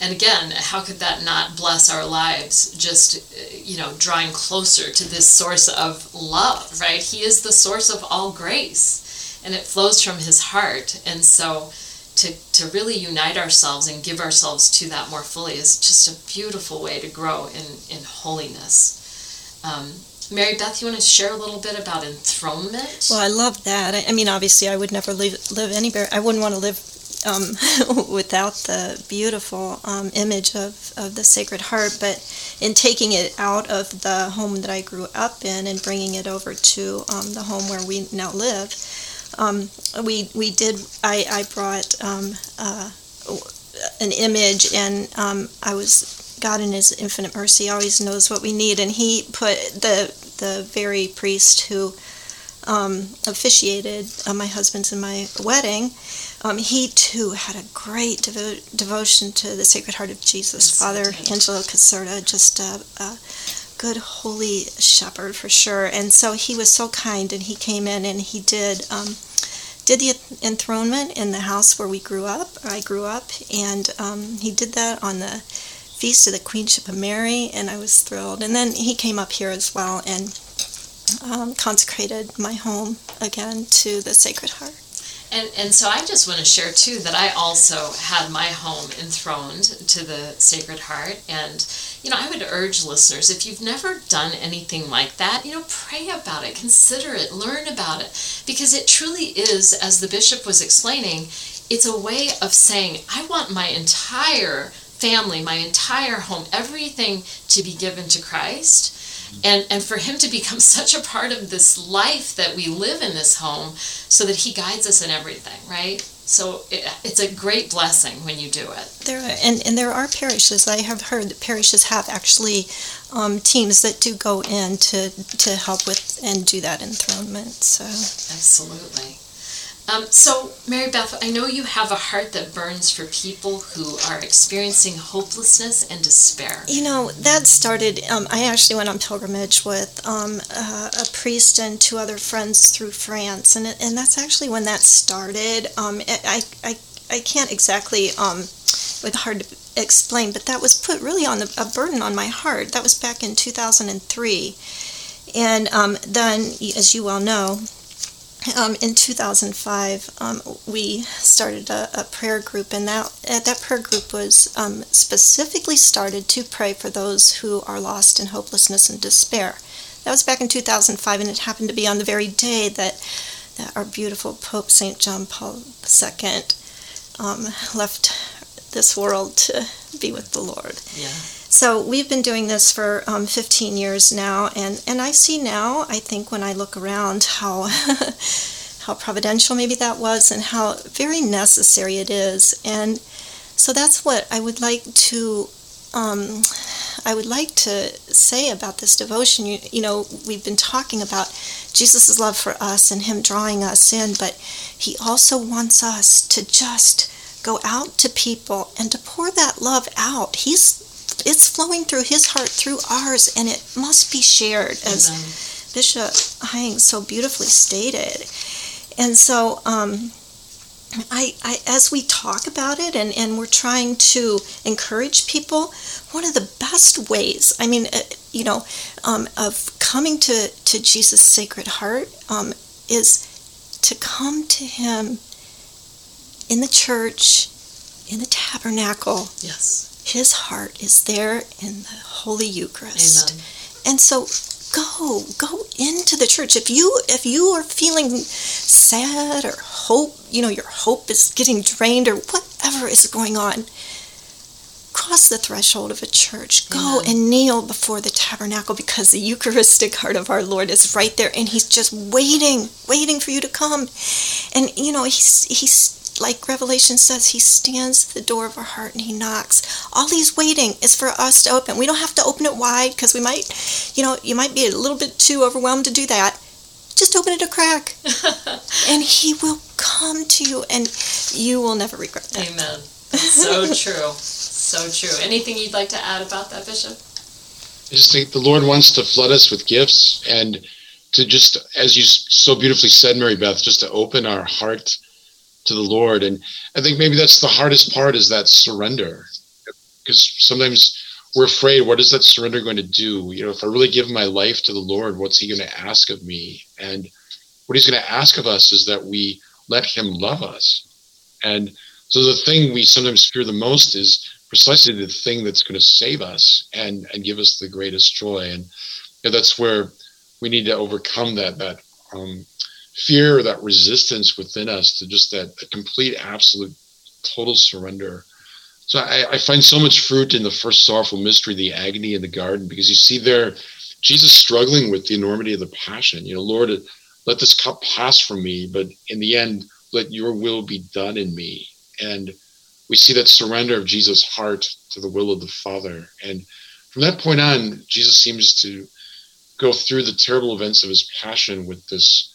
And again, how could that not bless our lives? Just, you know, drawing closer to this source of love, right? He is the source of all grace, and it flows from His heart. And so, to, to really unite ourselves and give ourselves to that more fully is just a beautiful way to grow in, in holiness. Um, Mary Beth, you want to share a little bit about enthronement? Well, I love that. I, I mean, obviously, I would never live, live anywhere. I wouldn't want to live um, without the beautiful um, image of, of the Sacred Heart, but in taking it out of the home that I grew up in and bringing it over to um, the home where we now live, um, we we did. I I brought um, uh, an image, and um, I was God in His infinite mercy always knows what we need, and He put the the very priest who um, officiated uh, my husband's and my wedding. Um, he too had a great devo- devotion to the Sacred Heart of Jesus. Father Angelo Caserta, just a, a good holy shepherd for sure. And so he was so kind, and he came in and he did um, did the enthronement in the house where we grew up. I grew up, and um, he did that on the feast of the Queenship of Mary, and I was thrilled. And then he came up here as well and um, consecrated my home again to the Sacred Heart. And, and so I just want to share too that I also had my home enthroned to the Sacred Heart. And, you know, I would urge listeners, if you've never done anything like that, you know, pray about it, consider it, learn about it. Because it truly is, as the bishop was explaining, it's a way of saying, I want my entire family, my entire home, everything to be given to Christ. and and for him to become such a part of this life that we live in this home so that he guides us in everything right? So it, it's a great blessing when you do it. There are, and, and there are parishes. I have heard that parishes have actually um, teams that do go in to to help with and do that enthronement so. Absolutely um, so, Mary Beth, I know you have a heart that burns for people who are experiencing hopelessness and despair. You know, that started, um, I actually went on pilgrimage with um, a, a, priest and two other friends through France, and, and that's actually when that started. Um, I, I, I can't exactly, um, it's hard to explain, but that was put really on the, a burden on my heart. That was back in 2003. And um, then, as you well know, um, in 2005, um, we started a, a, prayer group, and that uh, that prayer group was um, specifically started to pray for those who are lost in hopelessness and despair. That was back in 2005, and it happened to be on the very day that, that our beautiful Pope St. John Paul II um, left this world to be with the Lord. Yeah. So we've been doing this for um, 15 years now, and, and I see now, I think when I look around, how how providential maybe that was, and how very necessary it is. And so that's what I would like to um, I would like to say about this devotion. You, you know, we've been talking about Jesus' love for us and Him drawing us in, but He also wants us to just go out to people and to pour that love out. He's it's flowing through his heart through ours and it must be shared as Amen. bishop Hying so beautifully stated and so um, I, I, as we talk about it and, and we're trying to encourage people, one of the best ways, I mean, uh, you know, um, of coming to, to Jesus' Sacred Heart um, is to come to Him in the church, in the tabernacle. Yes his heart is there in the Holy Eucharist. Amen. And so go go into the church if you if you are feeling sad or hope you know your hope is getting drained or whatever is going on cross the threshold of a church go Amen. and kneel before the tabernacle because the eucharistic heart of our lord is right there and he's just waiting waiting for you to come and you know he's he's like Revelation says, he stands at the door of our heart and he knocks. All he's waiting is for us to open. We don't have to open it wide because we might, you know, you might be a little bit too overwhelmed to do that. Just open it a crack. and he will come to you and you will never regret that. Amen. So true. So true. Anything you'd like to add about that, Bishop? I just think the Lord wants to flood us with gifts and to just, as you so beautifully said, Mary Beth, just to open our heart to the Lord. And I think maybe that's the hardest part is that surrender. Because sometimes we're afraid, what is that surrender going to do? You know, if I really give my life to the Lord, what's he going to ask of me? And what he's going to ask of us is that we let him love us. And so the thing we sometimes fear the most is precisely the thing that's going to save us and, and give us the greatest joy. And you know, that's where we need to overcome that, that um, fear or that resistance within us to just that, complete, absolute, total surrender. So I, I, find so much fruit in the first sorrowful mystery, the agony in the garden, because you see there Jesus struggling with the enormity of the passion. You know, Lord, let this cup pass from me, but in the end, let your will be done in me. And we see that surrender of Jesus' heart to the will of the Father. And from that point on, Jesus seems to go through the terrible events of his passion with this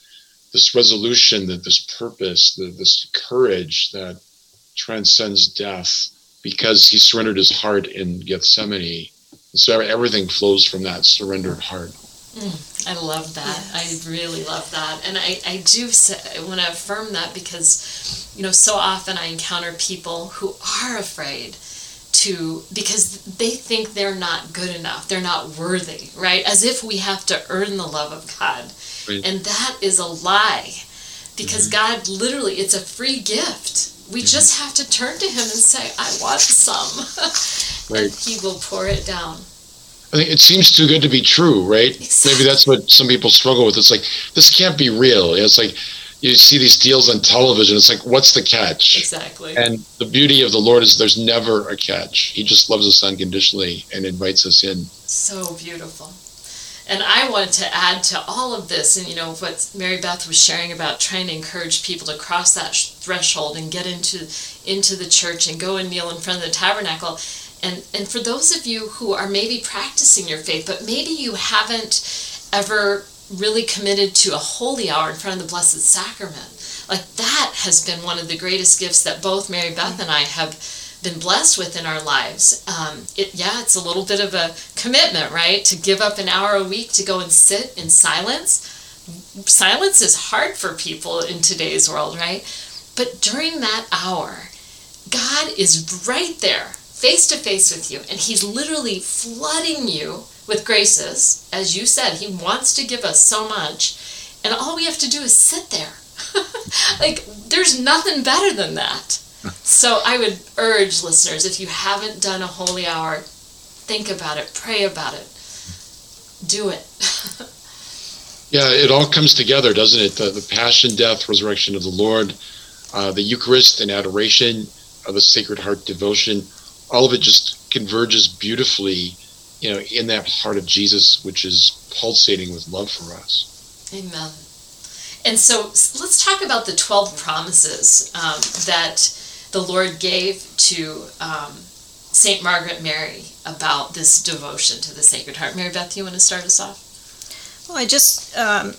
this resolution, that this purpose, the, this courage that transcends death because he surrendered his heart in Gethsemane. So everything flows from that surrendered heart. Mm, I love that. Yes. I really love that. And I, I do want to affirm that because, you know, so often I encounter people who are afraid to, because they think they're not good enough, they're not worthy, right? As if we have to earn the love of God. Right. And that is a lie because mm-hmm. God literally, it's a free gift. We mm-hmm. just have to turn to Him and say, I want some. right. And He will pour it down. I think it seems too good to be true, right? Exactly. Maybe that's what some people struggle with. It's like, this can't be real. It's like, you see these deals on television. It's like, what's the catch? Exactly. And the beauty of the Lord is there's never a catch. He just loves us unconditionally and invites us in. So beautiful. And I wanted to add to all of this, and you know what Mary Beth was sharing about trying to encourage people to cross that threshold and get into into the church and go and kneel in front of the tabernacle. And and for those of you who are maybe practicing your faith, but maybe you haven't ever really committed to a holy hour in front of the Blessed Sacrament, like that has been one of the greatest gifts that both Mary Beth and I have been blessed with in our lives. Um, it, yeah, it's a little bit of a commitment, right? To give up an hour a week to go and sit in silence. Silence is hard for people in today's world, right? But during that hour, God is right there, face to face with you, and He's literally flooding you with graces. As you said, He wants to give us so much. And all we have to do is sit there. like, there's nothing better than that. So I would urge listeners, if you haven't done a holy hour, think about it, pray about it, do it. yeah, it all comes together, doesn't it? The, the passion, death, resurrection of the Lord, uh, the Eucharist and adoration, of the Sacred Heart devotion, all of it just converges beautifully, you know, in that heart of Jesus, which is pulsating with love for us. Amen. And so let's talk about the 12 promises um, that the Lord gave to um, St. Margaret Mary about this devotion to the Sacred Heart. Mary Beth, you want to start us off? Well, I just, um,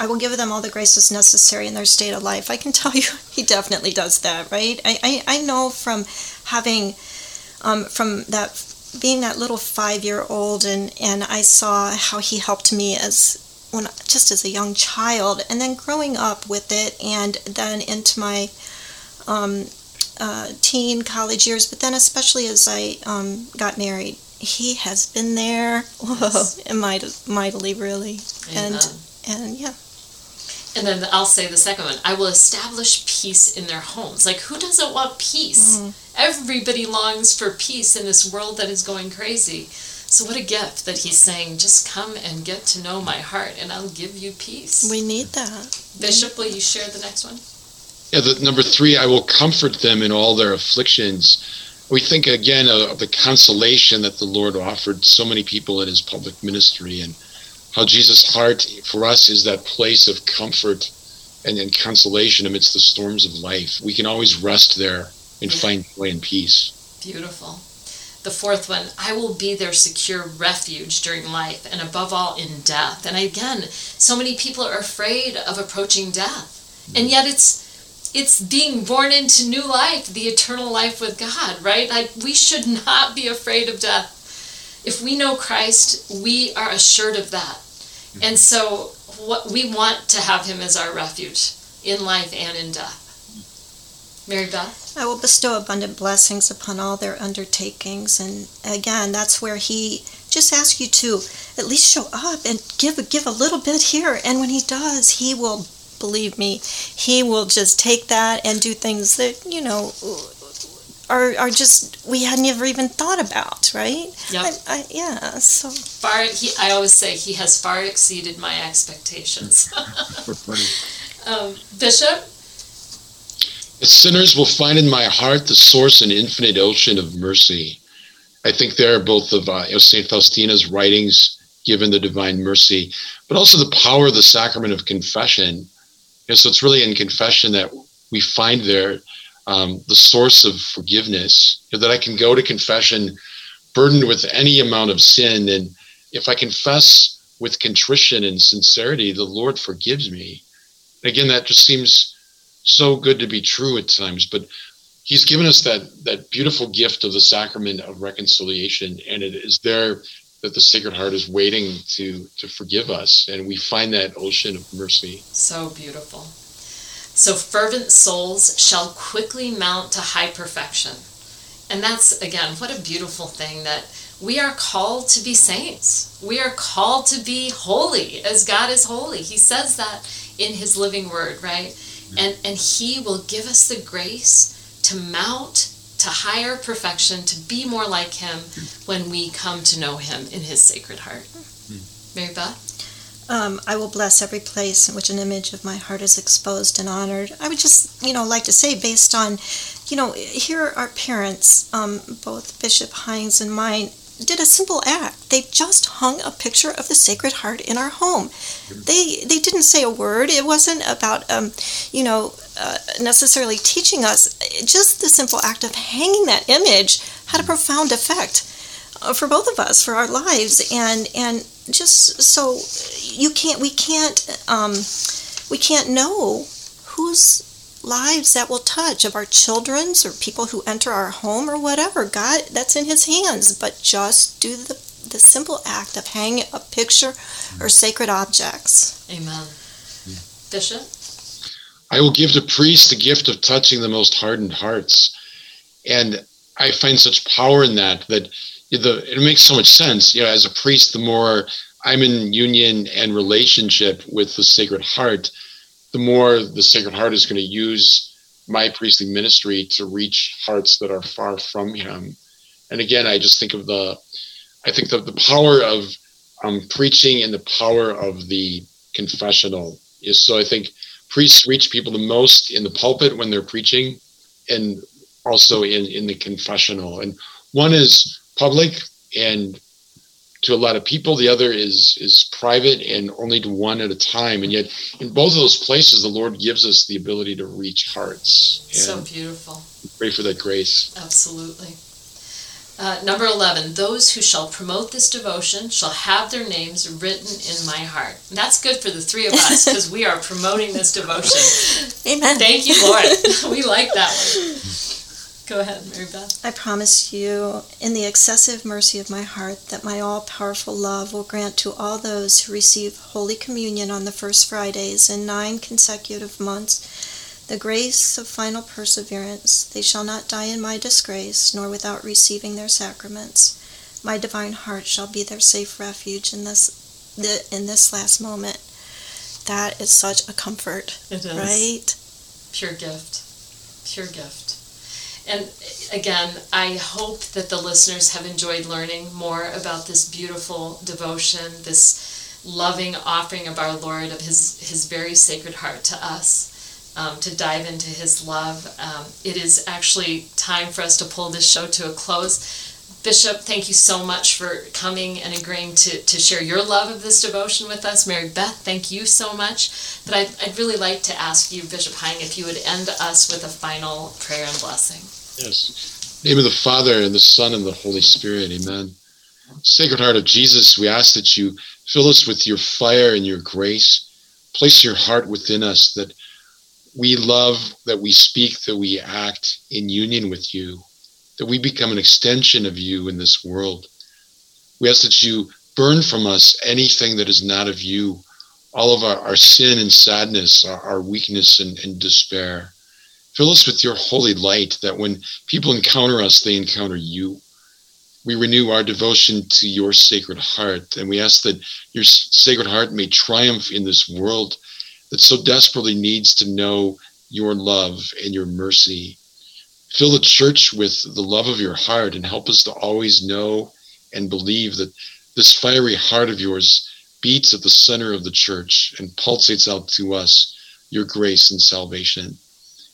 I will give them all the graces necessary in their state of life. I can tell you, he definitely does that, right? I, I, I know from having, um, from that, being that little five year old, and, and I saw how he helped me as when just as a young child, and then growing up with it, and then into my um, uh, teen, college years, but then especially as I um, got married, he has been there. Whoa, yes. mightily, mightily, really, Amen. and and yeah. And then I'll say the second one. I will establish peace in their homes. Like who doesn't want peace? Mm-hmm. Everybody longs for peace in this world that is going crazy. So what a gift that he's saying, just come and get to know my heart, and I'll give you peace. We need that. Bishop, will you share the next one? Yeah, the, number three, I will comfort them in all their afflictions. We think again of the consolation that the Lord offered so many people in his public ministry and how Jesus' heart for us is that place of comfort and, and consolation amidst the storms of life. We can always rest there and find joy and peace. Beautiful. The fourth one, I will be their secure refuge during life and above all in death. And again, so many people are afraid of approaching death. And mm. yet it's it's being born into new life, the eternal life with God, right? Like we should not be afraid of death. If we know Christ, we are assured of that. Mm-hmm. And so what we want to have him as our refuge in life and in death. Mary Beth? I will bestow abundant blessings upon all their undertakings. And again, that's where he just asks you to at least show up and give give a little bit here. And when he does, he will believe me, he will just take that and do things that, you know, are, are just we had never even thought about, right? Yep. I, I, yeah. So far, he, I always say he has far exceeded my expectations. um, Bishop. Sinners will find in my heart the source and infinite ocean of mercy. I think there are both of uh, St. Faustina's writings given the divine mercy, but also the power of the sacrament of confession and so it's really in confession that we find there um, the source of forgiveness, that I can go to confession burdened with any amount of sin. And if I confess with contrition and sincerity, the Lord forgives me. Again, that just seems so good to be true at times, but He's given us that that beautiful gift of the sacrament of reconciliation, and it is there that the Sacred Heart is waiting to to forgive us, and we find that ocean of mercy. So beautiful. So fervent souls shall quickly mount to high perfection. And that's again, what a beautiful thing that we are called to be saints. We are called to be holy as God is holy. He says that in his living word, right? And and he will give us the grace to mount to higher perfection, to be more like Him when we come to know Him in His Sacred Heart. Mary Beth? Um, I will bless every place in which an image of my heart is exposed and honored. I would just, you know, like to say, based on, you know, here are parents, um, both Bishop Hying's and mine, did a simple act. They just hung a picture of the Sacred Heart in our home. They they didn't say a word. It wasn't about um, you know uh, necessarily teaching us. Just the simple act of hanging that image had a profound effect uh, for both of us for our lives and and just so you can't we can't um, we can't know whose lives that will touch of our children's or people who enter our home or whatever. God, that's in His hands. But just do the, the simple act of hanging a picture or sacred objects. Amen. Bishop? I will give the priest the gift of touching the most hardened hearts. And I find such power in that that the, it makes so much sense. You know, as a priest, the more I'm in union and relationship with the Sacred Heart, the more the Sacred Heart is going to use my priestly ministry to reach hearts that are far from Him. And again, I just think of the, I think that the power of um, preaching and the power of the confessional is so. I think priests reach people the most in the pulpit when they're preaching, and also in in the confessional. And one is public and to a lot of people. The other is is private and only to one at a time. And yet, in both of those places, the Lord gives us the ability to reach hearts. so beautiful. Pray for that grace. Absolutely. Uh, number 11, those who shall promote this devotion shall have their names written in my heart. And that's good for the three of us because we are promoting this devotion. Amen. Thank you, Lord. we like that one. Go ahead, Mary Beth. I promise you, in the excessive mercy of my heart, that my all powerful love will grant to all those who receive Holy Communion on the first Fridays in nine consecutive months the grace of final perseverance. They shall not die in my disgrace, nor without receiving their sacraments. My divine heart shall be their safe refuge in this in this last moment. That is such a comfort. It is. Right? Pure gift. Pure gift. And again, I hope that the listeners have enjoyed learning more about this beautiful devotion, this loving offering of our Lord, of His, his very sacred heart to us. Um, to dive into his love. Um, it is actually time for us to pull this show to a close. Bishop, thank you so much for coming and agreeing to, to share your love of this devotion with us. Mary Beth, thank you so much. But I'd, I'd really like to ask you, Bishop Hying, if you would end us with a final prayer and blessing. Yes. name of the Father, and the Son, and the Holy Spirit. Amen. Sacred Heart of Jesus, we ask that you fill us with your fire and your grace. Place your heart within us that we love, that we speak, that we act in union with you, that we become an extension of you in this world. We ask that you burn from us anything that is not of you, all of our, our sin and sadness, our, our weakness and, and despair. Fill us with your holy light that when people encounter us, they encounter you. We renew our devotion to your sacred heart, and we ask that your sacred heart may triumph in this world that so desperately needs to know your love and your mercy. Fill the church with the love of your heart and help us to always know and believe that this fiery heart of yours beats at the center of the church and pulsates out to us your grace and salvation.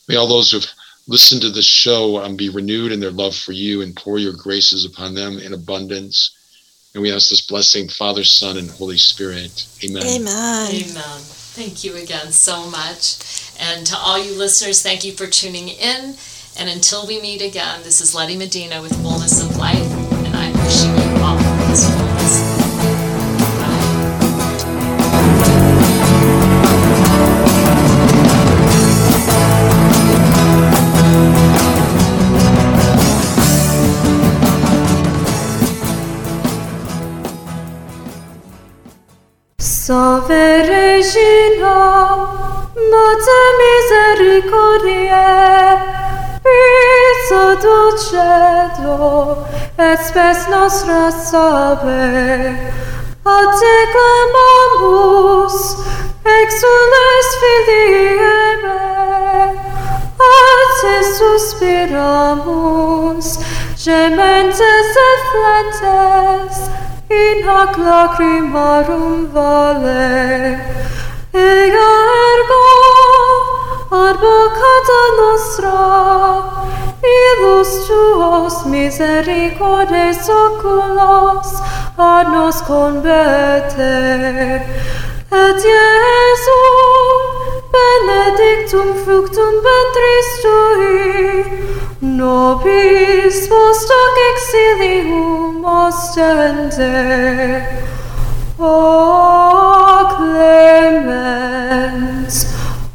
May all those who've listened to this show um, be renewed in their love for you and pour your graces upon them in abundance. And we ask this blessing, Father, Son, and Holy Spirit. Amen. Amen. Amen. Thank you again so much. And to all you listeners, thank you for tuning in. And until we meet again, this is Letty Medina with Fullness of Life, and I'm wishing you all this fullness. Salve Regina, Mater Misericordiae, Pizza dulcedo, et spes nostra salve. A te clamamus, exules filii Evae, a te suspiramus, gementes et flentes, in hoc lacrimarum vale. Ega ergo, advocata nostra, il ilus tuos misericordes oculos a nos converte. Et Iesum, benedictum fructum ventris tui, nobis post hoc exilium ostende. O clemens,